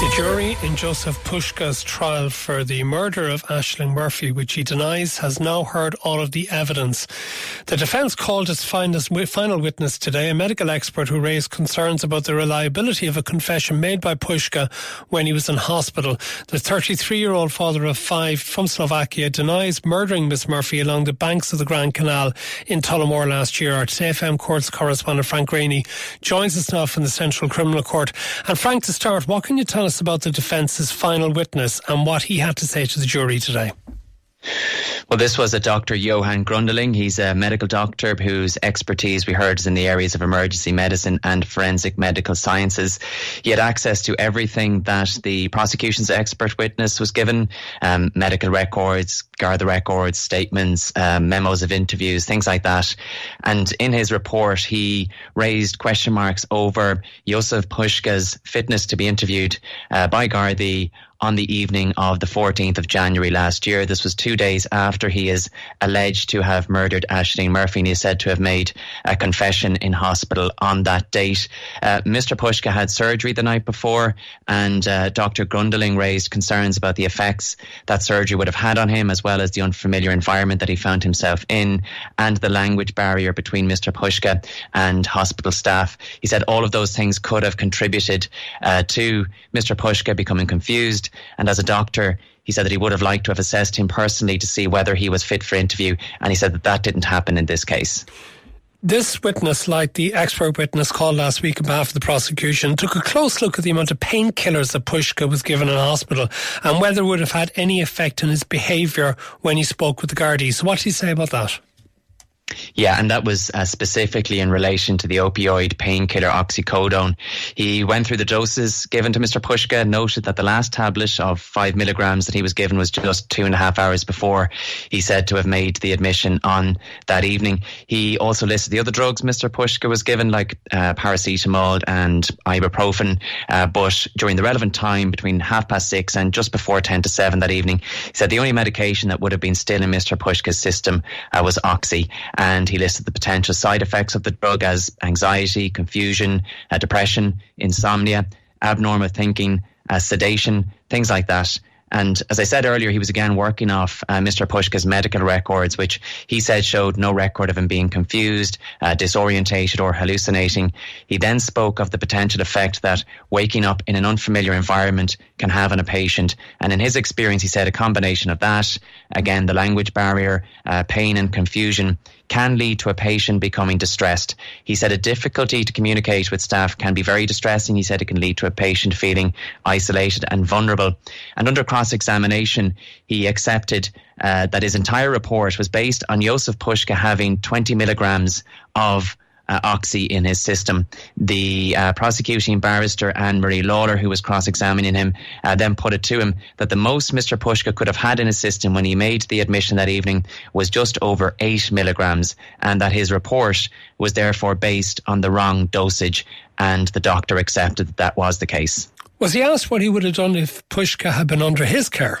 The jury in Jozef Puska's trial for the murder of Ashling Murphy, which he denies, has now heard all of the evidence. The defence called its final witness today, a medical expert who raised concerns about the reliability of a confession made by Puska when he was in hospital. The 33 year old father of five from Slovakia denies murdering Miss Murphy along the banks of the Grand Canal in Tullamore last year. Our TFM Courts correspondent Frank Greaney joins us now from the Central Criminal Court. And Frank, to start, what can you tell us? Us about the defence's final witness and what he had to say to the jury today. Well, this was a Dr. Johan Grundling. He's a medical doctor whose expertise we heard is in the areas of emergency medicine and forensic medical sciences. He had access to everything that the prosecution's expert witness was given um, medical records, Garda records, statements, um, memos of interviews, things like that. And in his report, he raised question marks over Jozef Puska's fitness to be interviewed uh, by Gardaí on the evening of the 14th of January last year. This was two days after he is alleged to have murdered Ashling Murphy and he is said to have made a confession in hospital on that date. Uh, Mr. Puska had surgery the night before and uh, Dr. Grundling raised concerns about the effects that surgery would have had on him as well as the unfamiliar environment that he found himself in and the language barrier between Mr. Puska and hospital staff. He said all of those things could have contributed uh, to Mr. Puska becoming confused and as a doctor, he said that he would have liked to have assessed him personally to see whether he was fit for interview. And he said that that didn't happen in this case. This witness, like the expert witness called last week on behalf of the prosecution, took a close look at the amount of painkillers that Puska was given in hospital and whether it would have had any effect on his behaviour when he spoke with the Gardaí. So, what did he say about that? Yeah, and that was uh, specifically in relation to the opioid painkiller oxycodone. He went through the doses given to Mr. Puska, noted that the last tablet of five milligrams that he was given was just two and a half hours before he said to have made the admission on that evening. He also listed the other drugs Mr. Puska was given, like uh, paracetamol and ibuprofen, uh, but during the relevant time between half past six and just before 10 to 7 that evening, he said the only medication that would have been still in Mr. Puska's system uh, was oxy and he listed the potential side effects of the drug as anxiety, confusion, uh, depression, insomnia, abnormal thinking, uh, sedation, things like that. And as I said earlier, he was again working off uh, Mr. Puska's medical records, which he said showed no record of him being confused, uh, disorientated, or hallucinating. He then spoke of the potential effect that waking up in an unfamiliar environment can have on a patient. And in his experience, he said a combination of that, again, the language barrier, uh, pain and confusion, can lead to a patient becoming distressed. He said a difficulty to communicate with staff can be very distressing. He said it can lead to a patient feeling isolated and vulnerable. And under cross examination, he accepted uh, that his entire report was based on Jozef Puska having 20 milligrams of uh, oxy in his system. The uh, prosecuting barrister Anne Marie Lawlor, who was cross examining him, uh, then put it to him that the most Mr. Puska could have had in his system when he made the admission that evening was just over eight milligrams, and that his report was therefore based on the wrong dosage, and the doctor accepted that that was the case. Was he asked what he would have done if Puska had been under his care?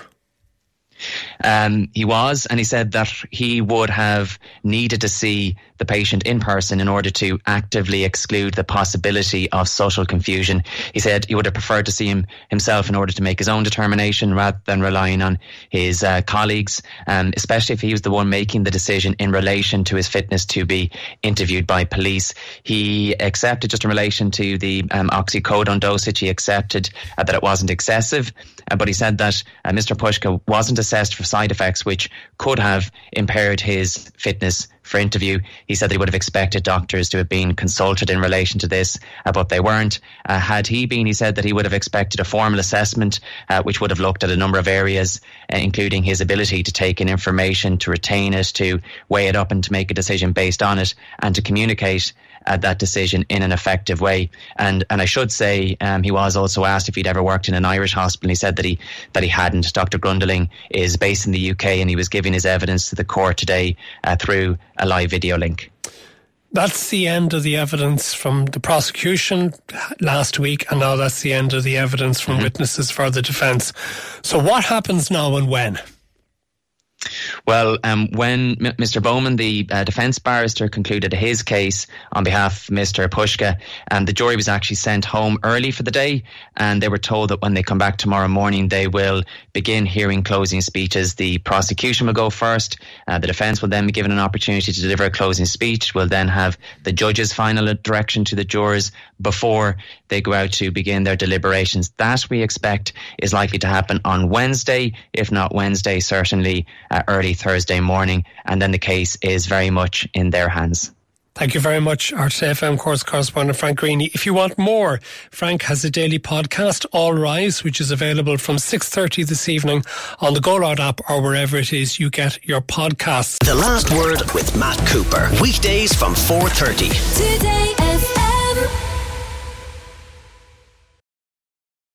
Um, he was, and he said that he would have needed to see the patient in person in order to actively exclude the possibility of social confusion. He said he would have preferred to see him himself in order to make his own determination rather than relying on his uh, colleagues, um, especially if he was the one making the decision in relation to his fitness to be interviewed by police. He accepted just in relation to the um, oxycodone dosage, he accepted uh, that it wasn't excessive, uh, but he said that uh, Mr. Puska wasn't assessed for side effects which could have impaired his fitness for interview. He said that he would have expected doctors to have been consulted in relation to this, uh, but they weren't. Uh, had he been, he said that he would have expected a formal assessment uh, which would have looked at a number of areas, uh, including his ability to take in information, to retain it, to weigh it up and to make a decision based on it, and to communicate uh, that decision in an effective way. And and I should say um, he was also asked if he'd ever worked in an Irish hospital. And He said that he that he hadn't. Dr. Grundling is based in the UK and he was giving his evidence to the court today uh, through a live video link. That's the end of the evidence from the prosecution last week, and now that's the end of the evidence from mm-hmm. witnesses for the defence. So, what happens now and when? Well, um, when M- Mr. Bowman, the uh, defence barrister, concluded his case on behalf of Mr. Puska, and the jury was actually sent home early for the day, and they were told that when they come back tomorrow morning, they will begin hearing closing speeches. The prosecution will go first. Uh, the defence will then be given an opportunity to deliver a closing speech. We'll then have the judge's final direction to the jurors before they go out to begin their deliberations. That we expect is likely to happen on Wednesday, if not Wednesday, certainly uh, early Thursday morning. And then the case is very much in their hands. Thank you very much, RTFM course correspondent Frank Greaney. If you want more, Frank has a daily podcast, All Rise, which is available from 6.30 this evening on the Go Loud app or wherever it is you get your podcasts. The Last Word with Matt Cooper. Weekdays from 4.30. Today